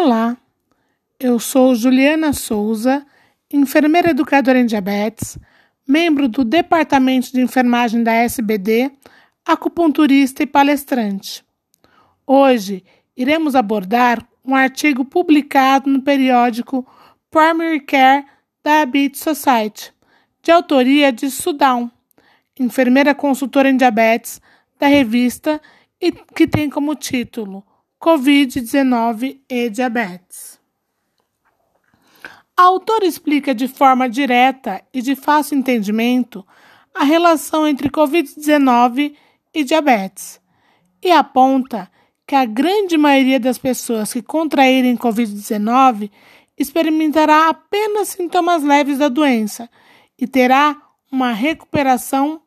Olá, eu sou Juliana Souza, enfermeira educadora em diabetes, membro do Departamento de Enfermagem da SBD, acupunturista e palestrante. Hoje iremos abordar um artigo publicado no periódico Primary Care Diabetes Society, de autoria de Sudão, enfermeira consultora em diabetes da revista e que tem como título Covid-19 e diabetes. A autora explica de forma direta e de fácil entendimento a relação entre Covid-19 e diabetes e aponta que a grande maioria das pessoas que contraírem Covid-19 experimentará apenas sintomas leves da doença e terá uma recuperação